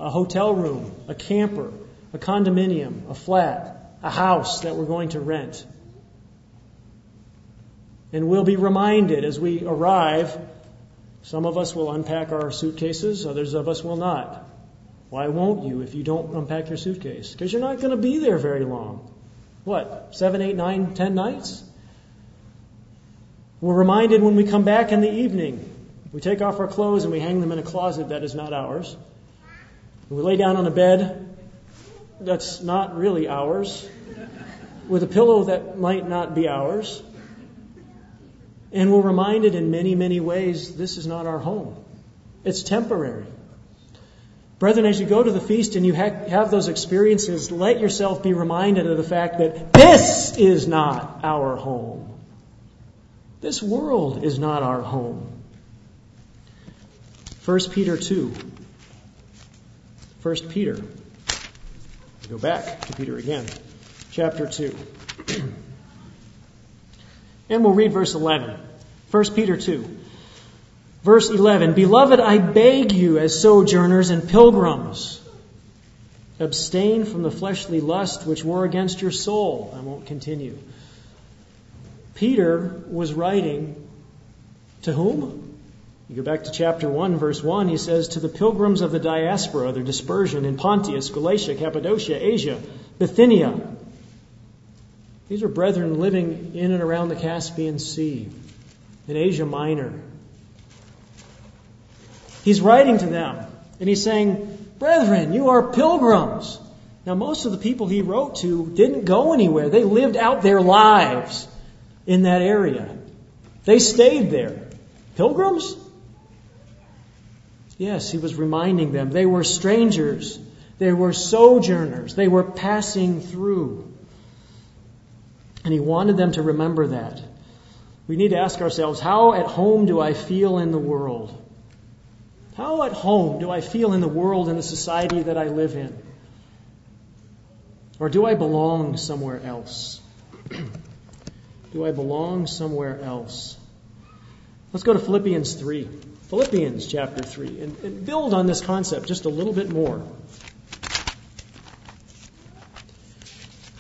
a hotel room, a camper, a condominium, a flat, a house that we're going to rent. And we'll be reminded as we arrive. Some of us will unpack our suitcases, others of us will not. Why won't you if you don't unpack your suitcase? Because you're not going to be there very long. What, seven, eight, nine, ten nights? We're reminded when we come back in the evening. We take off our clothes and we hang them in a closet that is not ours. We lay down on a bed that's not really ours, with a pillow that might not be ours. And we're reminded in many, many ways this is not our home. It's temporary. Brethren, as you go to the feast and you ha- have those experiences, let yourself be reminded of the fact that this is not our home. This world is not our home. 1 Peter 2. 1 Peter. Go back to Peter again. Chapter 2. and we'll read verse 11. 1 Peter 2. Verse 11 Beloved, I beg you, as sojourners and pilgrims, abstain from the fleshly lust which war against your soul. I won't continue. Peter was writing to whom? You go back to chapter 1, verse 1, he says, To the pilgrims of the diaspora, their dispersion in Pontus, Galatia, Cappadocia, Asia, Bithynia. These are brethren living in and around the Caspian Sea, in Asia Minor, He's writing to them, and he's saying, Brethren, you are pilgrims. Now, most of the people he wrote to didn't go anywhere. They lived out their lives in that area. They stayed there. Pilgrims? Yes, he was reminding them they were strangers, they were sojourners, they were passing through. And he wanted them to remember that. We need to ask ourselves how at home do I feel in the world? How at home do I feel in the world and the society that I live in? Or do I belong somewhere else? do I belong somewhere else? Let's go to Philippians 3. Philippians chapter 3, and, and build on this concept just a little bit more.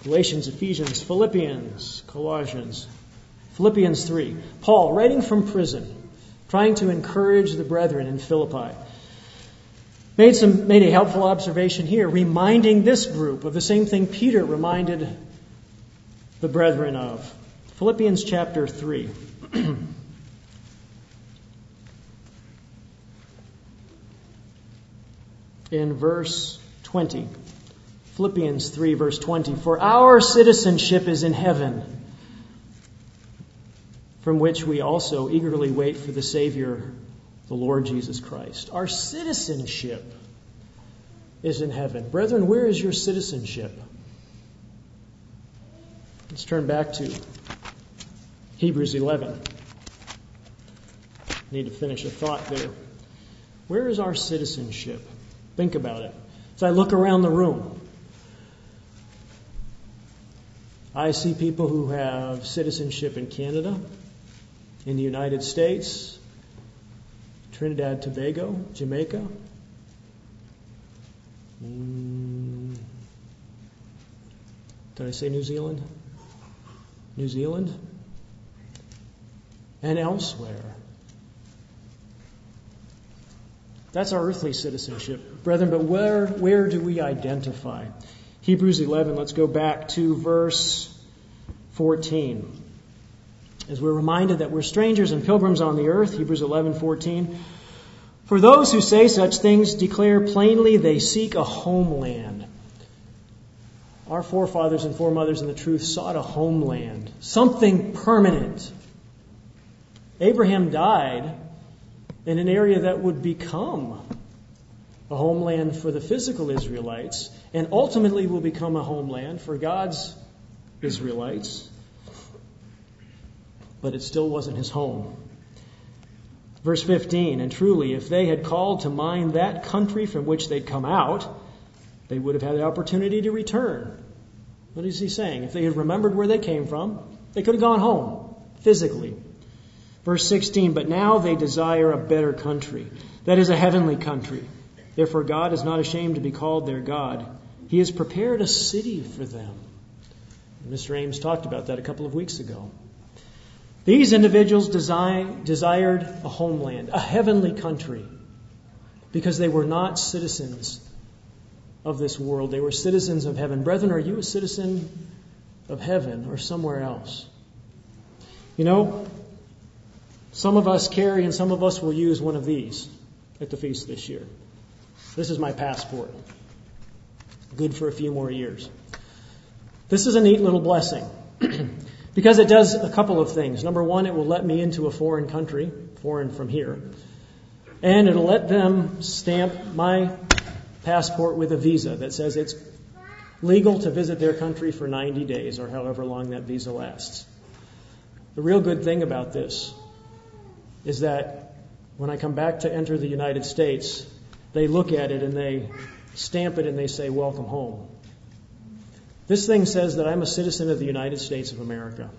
Galatians, Ephesians, Philippians, Colossians. Philippians 3. Paul, writing from prison, trying to encourage the brethren in Philippi, made, some, made a helpful observation here, reminding this group of the same thing Peter reminded the brethren of. Philippians chapter 3. in verse 20. Philippians 3, verse 20. For our citizenship is in heaven, from which we also eagerly wait for the Savior, the Lord Jesus Christ. Our citizenship is in heaven. Brethren, where is your citizenship? Let's turn back to Hebrews 11. Need to finish a thought there. Where is our citizenship? Think about it. As I look around the room, I see people who have citizenship in Canada, in the United States, Trinidad, Tobago, Jamaica. Mm, did I say New Zealand? New Zealand? And elsewhere. That's our earthly citizenship, brethren, but where, where do we identify? Hebrews 11, let's go back to verse 14. As we're reminded that we're strangers and pilgrims on the earth, Hebrews 11, 14. For those who say such things declare plainly they seek a homeland. Our forefathers and foremothers in the truth sought a homeland, something permanent. Abraham died in an area that would become a homeland for the physical Israelites and ultimately will become a homeland for God's Israelites. But it still wasn't his home. Verse 15, and truly, if they had called to mind that country from which they'd come out, they would have had the opportunity to return. What is he saying? If they had remembered where they came from, they could have gone home physically. Verse 16, but now they desire a better country. That is a heavenly country. Therefore, God is not ashamed to be called their God. He has prepared a city for them. Mr. Ames talked about that a couple of weeks ago. These individuals desired a homeland, a heavenly country, because they were not citizens of this world. They were citizens of heaven. Brethren, are you a citizen of heaven or somewhere else? You know, some of us carry and some of us will use one of these at the feast this year. This is my passport. Good for a few more years. This is a neat little blessing because it does a couple of things. Number one, it will let me into a foreign country, foreign from here, and it'll let them stamp my passport with a visa that says it's legal to visit their country for 90 days or however long that visa lasts. The real good thing about this is that when I come back to enter the United States, they look at it and they stamp it and they say, Welcome home. This thing says that I'm a citizen of the United States of America.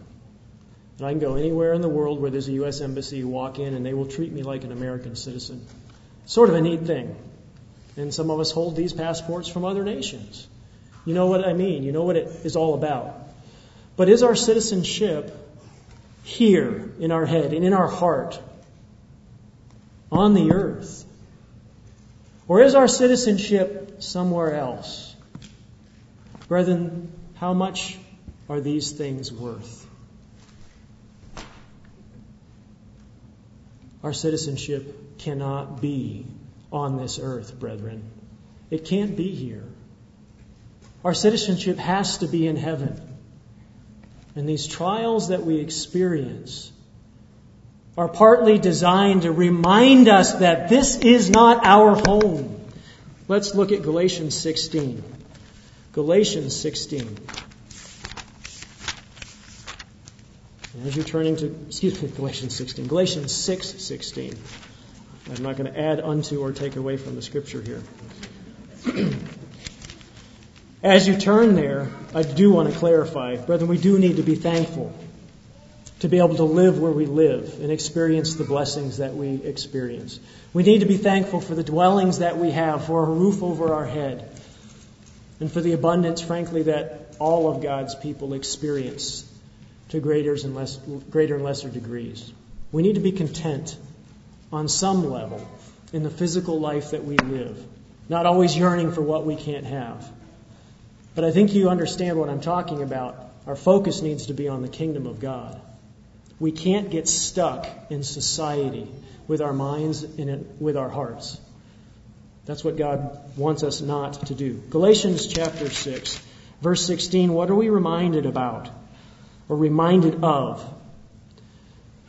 And I can go anywhere in the world where there's a U.S. embassy, walk in, and they will treat me like an American citizen. Sort of a neat thing. And some of us hold these passports from other nations. You know what I mean. You know what it is all about. But is our citizenship here in our head and in our heart on the earth? Or is our citizenship somewhere else? Brethren, how much are these things worth? Our citizenship cannot be on this earth, brethren. It can't be here. Our citizenship has to be in heaven. And these trials that we experience are partly designed to remind us that this is not our home. Let's look at Galatians 16. Galatians 16. As you're turning to, excuse me, Galatians 16, Galatians 6 16. I'm not going to add unto or take away from the scripture here. As you turn there, I do want to clarify, brethren, we do need to be thankful to be able to live where we live and experience the blessings that we experience. We need to be thankful for the dwellings that we have, for a roof over our head, and for the abundance, frankly, that all of God's people experience to greater and, less, greater and lesser degrees. We need to be content on some level in the physical life that we live, not always yearning for what we can't have. But I think you understand what I'm talking about. Our focus needs to be on the kingdom of God. We can't get stuck in society with our minds and with our hearts. That's what God wants us not to do. Galatians chapter 6, verse 16, what are we reminded about or reminded of?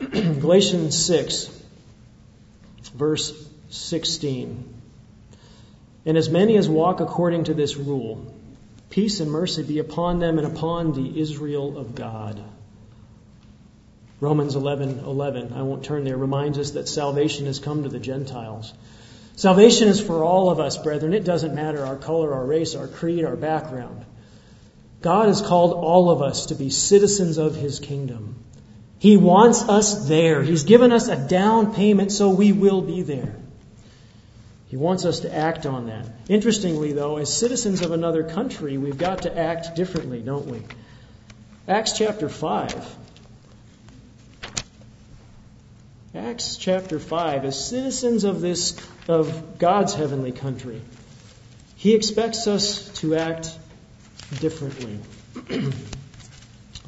Galatians 6, verse 16. And as many as walk according to this rule, peace and mercy be upon them and upon the Israel of God. Romans 11, 11, I won't turn there, reminds us that salvation has come to the Gentiles. Salvation is for all of us, brethren. It doesn't matter our color, our race, our creed, our background. God has called all of us to be citizens of His kingdom. He wants us there. He's given us a down payment so we will be there. He wants us to act on that. Interestingly, though, as citizens of another country, we've got to act differently, don't we? Acts chapter 5. Acts chapter 5. As citizens of this of God's heavenly country, he expects us to act differently.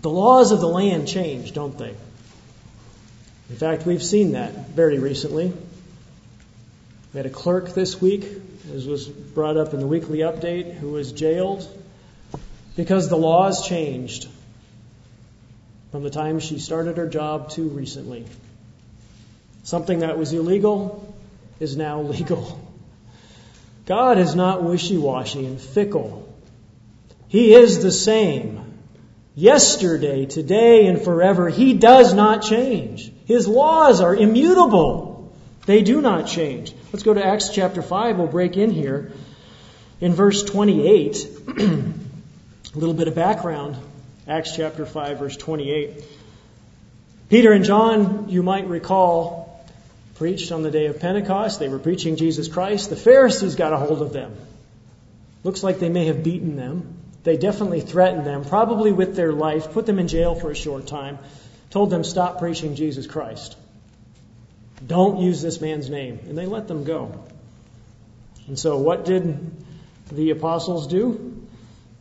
the laws of the land change, don't they? In fact, we've seen that very recently. We had a clerk this week, as was brought up in the weekly update, who was jailed because the laws changed from the time she started her job to recently. Something that was illegal is now legal. God is not wishy washy and fickle. He is the same. Yesterday, today, and forever. He does not change. His laws are immutable. They do not change. Let's go to Acts chapter 5. We'll break in here. In verse 28, a little bit of background. Acts chapter 5, verse 28. Peter and John, you might recall, preached on the day of Pentecost. They were preaching Jesus Christ. The Pharisees got a hold of them. Looks like they may have beaten them. They definitely threatened them, probably with their life, put them in jail for a short time told them, Stop preaching Jesus Christ. Don't use this man's name. And they let them go. And so, what did the apostles do?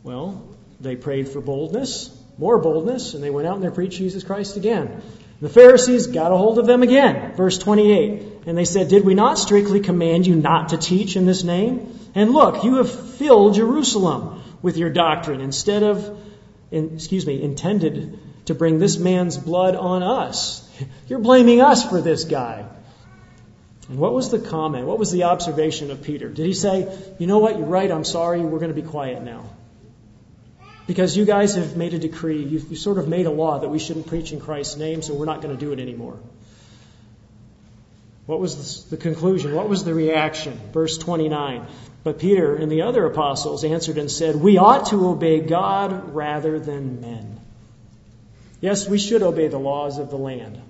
Well, they prayed for boldness, more boldness, and they went out and they preached Jesus Christ again. The Pharisees got a hold of them again. Verse 28. And they said, Did we not strictly command you not to teach in this name? And look, you have filled Jerusalem with your doctrine instead of, in, excuse me, intended to bring this man's blood on us. You're blaming us for this guy. And what was the comment? What was the observation of Peter? Did he say, you know what, you're right, I'm sorry, we're going to be quiet now? Because you guys have made a decree, you've, you sort of made a law that we shouldn't preach in Christ's name, so we're not going to do it anymore. What was the conclusion? What was the reaction? Verse 29. But Peter and the other apostles answered and said, We ought to obey God rather than men. Yes, we should obey the laws of the land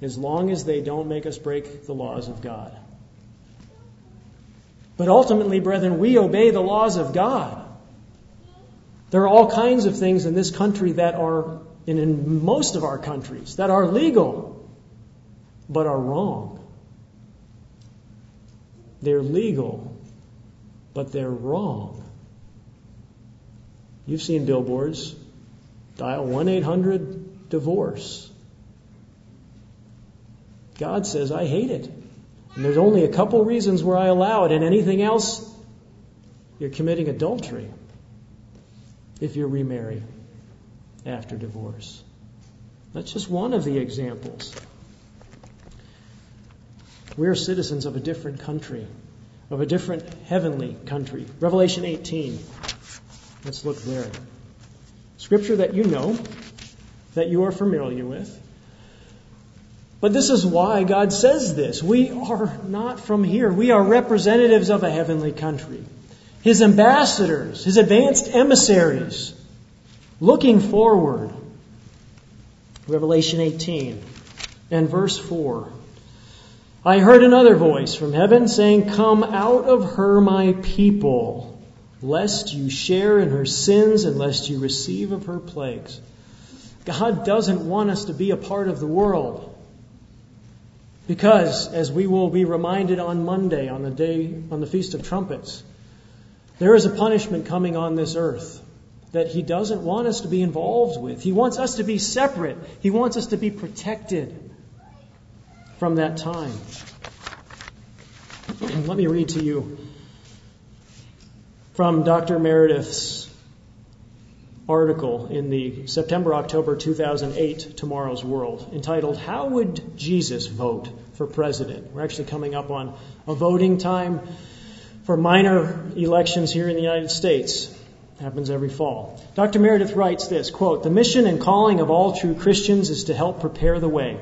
as long as they don't make us break the laws of God. But ultimately, brethren, we obey the laws of God. There are all kinds of things in this country that are, and in most of our countries, that are legal, but are wrong. They're legal, but they're wrong. You've seen billboards. Dial 1 800 divorce. God says, I hate it. And there's only a couple reasons where I allow it, and anything else, you're committing adultery if you remarry after divorce. That's just one of the examples. We're citizens of a different country, of a different heavenly country. Revelation 18. Let's look there. Scripture that you know, that you are familiar with. But this is why God says this. We are not from here. We are representatives of a heavenly country. His ambassadors, his advanced emissaries, looking forward. Revelation 18 and verse 4. I heard another voice from heaven saying, Come out of her, my people, lest you share in her sins and lest you receive of her plagues. God doesn't want us to be a part of the world. Because, as we will be reminded on Monday, on the day, on the Feast of Trumpets, there is a punishment coming on this earth that He doesn't want us to be involved with. He wants us to be separate. He wants us to be protected from that time. Let me read to you from Dr. Meredith's article in the September October 2008 Tomorrow's World entitled How Would Jesus Vote for President? We're actually coming up on a voting time for minor elections here in the United States. happens every fall. Dr. Meredith writes this quote, The mission and calling of all true Christians is to help prepare the way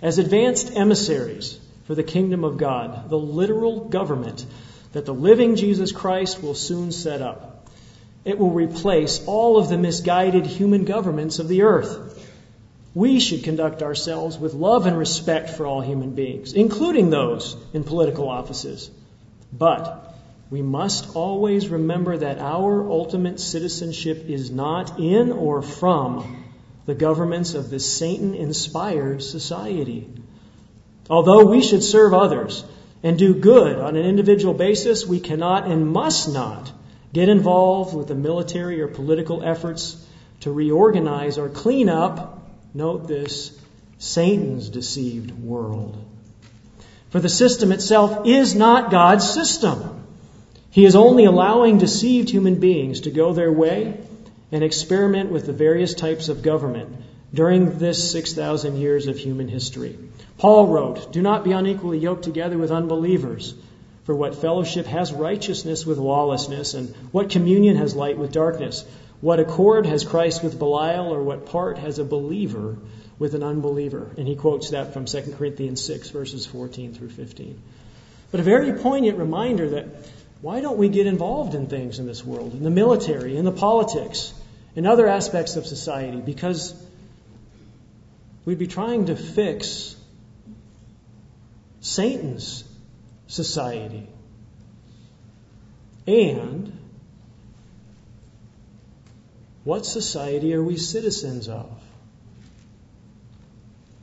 as advanced emissaries for the kingdom of God, the literal government that the living Jesus Christ will soon set up. It will replace all of the misguided human governments of the earth. We should conduct ourselves with love and respect for all human beings, including those in political offices. But we must always remember that our ultimate citizenship is not in or from the governments of this Satan inspired society. Although we should serve others, and do good on an individual basis, we cannot and must not get involved with the military or political efforts to reorganize or clean up, note this, Satan's deceived world. For the system itself is not God's system. He is only allowing deceived human beings to go their way and experiment with the various types of government during this 6,000 years of human history. Paul wrote, Do not be unequally yoked together with unbelievers. For what fellowship has righteousness with lawlessness, and what communion has light with darkness? What accord has Christ with Belial, or what part has a believer with an unbeliever? And he quotes that from 2 Corinthians 6, verses 14 through 15. But a very poignant reminder that why don't we get involved in things in this world, in the military, in the politics, in other aspects of society? Because we'd be trying to fix Satan's society. And what society are we citizens of?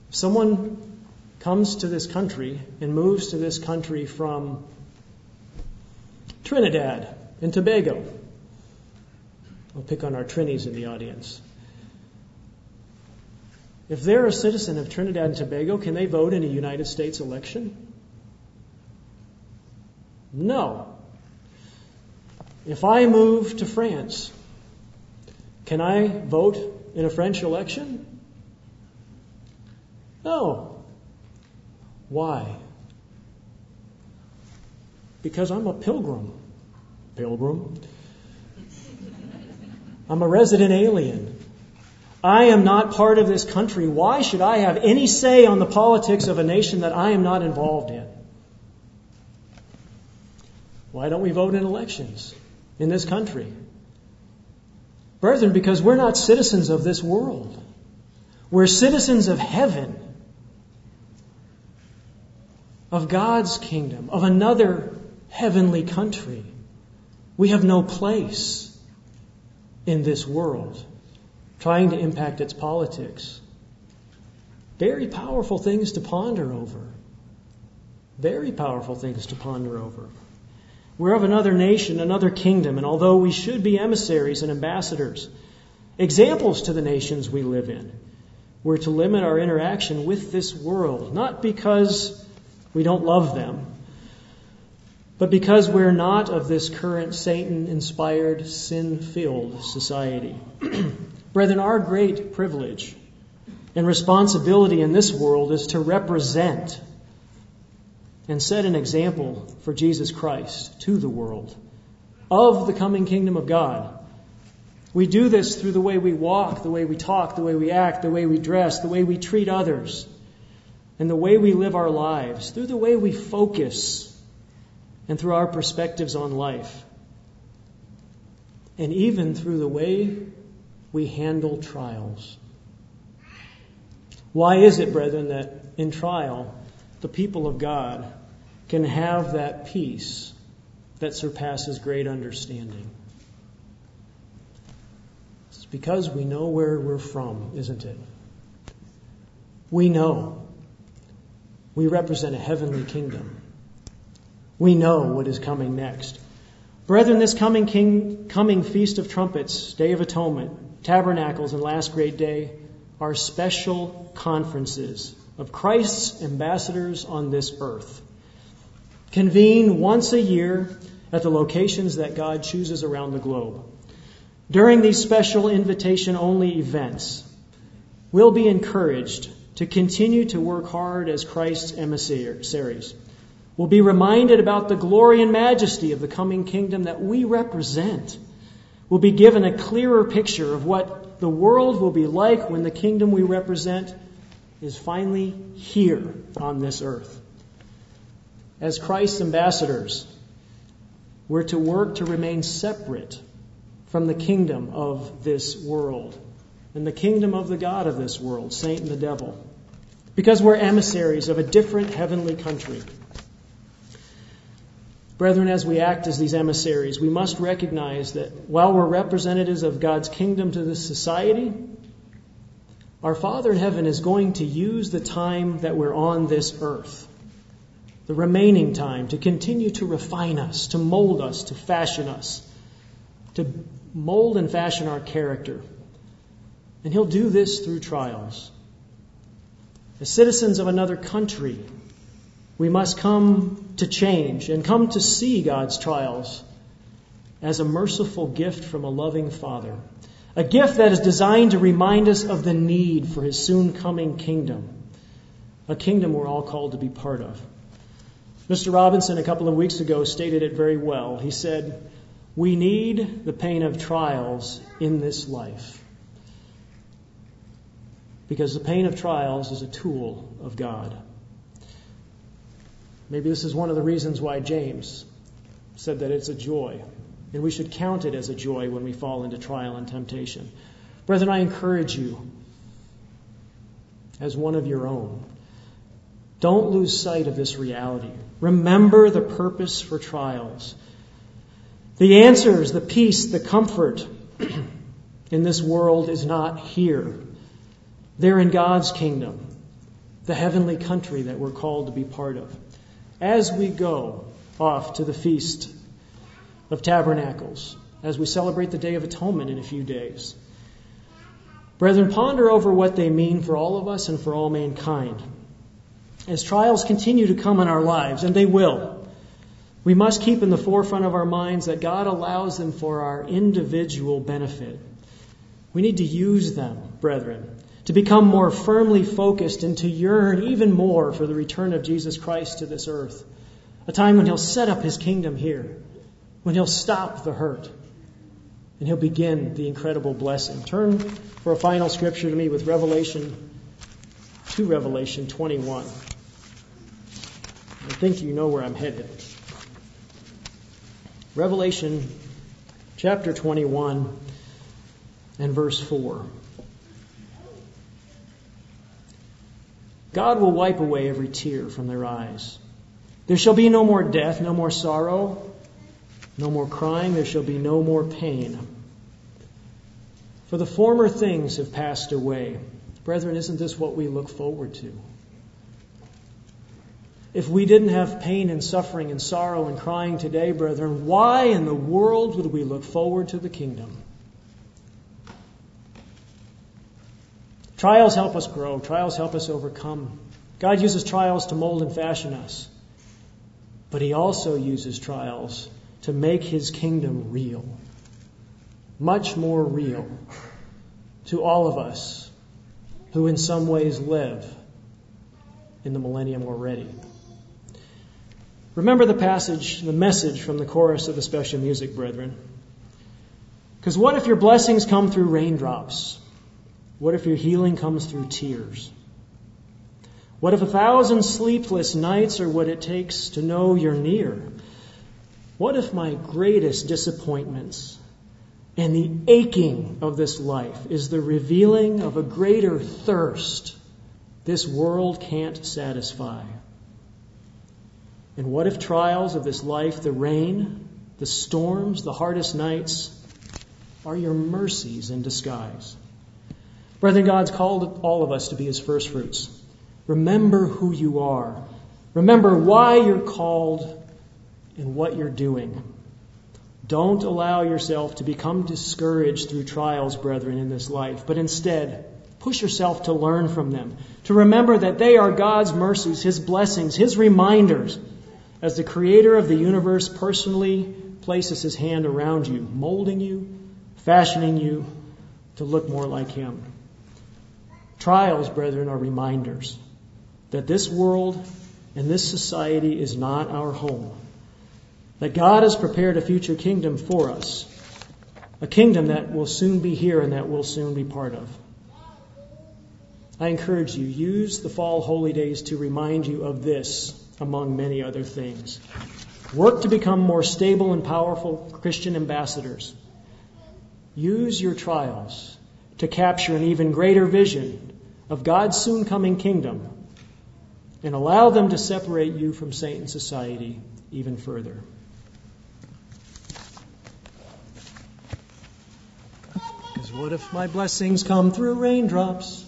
If someone comes to this country and moves to this country from Trinidad and Tobago, I'll pick on our Trinis in the audience. If they're a citizen of Trinidad and Tobago, can they vote in a United States election? No. If I move to France, can I vote in a French election? No. Why? Because I'm a pilgrim. Pilgrim? I'm a resident alien. I am not part of this country. Why should I have any say on the politics of a nation that I am not involved in? Why don't we vote in elections in this country? Brethren, because we're not citizens of this world. We're citizens of heaven, of God's kingdom, of another heavenly country. We have no place in this world trying to impact its politics. Very powerful things to ponder over. Very powerful things to ponder over. We're of another nation, another kingdom, and although we should be emissaries and ambassadors, examples to the nations we live in, we're to limit our interaction with this world, not because we don't love them, but because we're not of this current Satan inspired, sin filled society. Brethren, our great privilege and responsibility in this world is to represent and set an example for Jesus Christ to the world of the coming kingdom of God. We do this through the way we walk, the way we talk, the way we act, the way we dress, the way we treat others, and the way we live our lives, through the way we focus, and through our perspectives on life, and even through the way we handle trials. Why is it, brethren, that in trial the people of God can have that peace that surpasses great understanding? It's because we know where we're from, isn't it? We know we represent a heavenly kingdom. We know what is coming next. Brethren, this coming king, coming feast of trumpets, day of atonement, tabernacles, and last great day are special conferences of Christ's ambassadors on this earth. Convene once a year at the locations that God chooses around the globe. During these special invitation only events, we'll be encouraged to continue to work hard as Christ's emissaries. We'll be reminded about the glory and majesty of the coming kingdom that we represent. We'll be given a clearer picture of what the world will be like when the kingdom we represent is finally here on this earth. As Christ's ambassadors, we're to work to remain separate from the kingdom of this world and the kingdom of the God of this world, Satan the devil, because we're emissaries of a different heavenly country. Brethren, as we act as these emissaries, we must recognize that while we're representatives of God's kingdom to this society, our Father in heaven is going to use the time that we're on this earth, the remaining time, to continue to refine us, to mold us, to fashion us, to mold and fashion our character. And He'll do this through trials. As citizens of another country, we must come to change and come to see God's trials as a merciful gift from a loving Father. A gift that is designed to remind us of the need for His soon coming kingdom. A kingdom we're all called to be part of. Mr. Robinson, a couple of weeks ago, stated it very well. He said, we need the pain of trials in this life. Because the pain of trials is a tool of God. Maybe this is one of the reasons why James said that it's a joy. And we should count it as a joy when we fall into trial and temptation. Brethren, I encourage you, as one of your own, don't lose sight of this reality. Remember the purpose for trials. The answers, the peace, the comfort in this world is not here. They're in God's kingdom, the heavenly country that we're called to be part of. As we go off to the Feast of Tabernacles, as we celebrate the Day of Atonement in a few days, brethren, ponder over what they mean for all of us and for all mankind. As trials continue to come in our lives, and they will, we must keep in the forefront of our minds that God allows them for our individual benefit. We need to use them, brethren, to become more firmly focused and to yearn even more for the return of Jesus Christ to this earth. A time when He'll set up His kingdom here, when He'll stop the hurt, and He'll begin the incredible blessing. Turn for a final scripture to me with Revelation, to Revelation 21. I think you know where I'm headed. Revelation chapter 21 and verse 4. God will wipe away every tear from their eyes. There shall be no more death, no more sorrow, no more crying, there shall be no more pain. For the former things have passed away. Brethren, isn't this what we look forward to? If we didn't have pain and suffering and sorrow and crying today, brethren, why in the world would we look forward to the kingdom? Trials help us grow, trials help us overcome. God uses trials to mold and fashion us. But He also uses trials to make His kingdom real. Much more real to all of us who, in some ways, live in the millennium already. Remember the passage, the message from the chorus of the special music, brethren. Because what if your blessings come through raindrops? What if your healing comes through tears? What if a thousand sleepless nights are what it takes to know you're near? What if my greatest disappointments and the aching of this life is the revealing of a greater thirst this world can't satisfy? And what if trials of this life, the rain, the storms, the hardest nights, are your mercies in disguise. Brethren, God's called all of us to be his first fruits. Remember who you are. Remember why you're called and what you're doing. Don't allow yourself to become discouraged through trials, brethren, in this life, but instead, push yourself to learn from them, to remember that they are God's mercies, His blessings, His reminders, as the Creator of the universe personally places His hand around you, molding you, fashioning you to look more like Him. Trials, brethren, are reminders that this world and this society is not our home that God has prepared a future kingdom for us, a kingdom that will soon be here and that we'll soon be part of. I encourage you, use the fall holy days to remind you of this, among many other things. Work to become more stable and powerful Christian ambassadors. Use your trials to capture an even greater vision of God's soon coming kingdom and allow them to separate you from Satan's society even further. Because What if my blessings come through raindrops?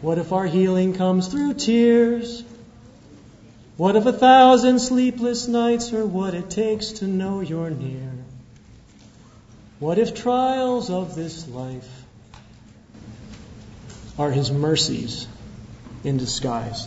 What if our healing comes through tears? What if a thousand sleepless nights are what it takes to know you're near? What if trials of this life are His mercies in disguise?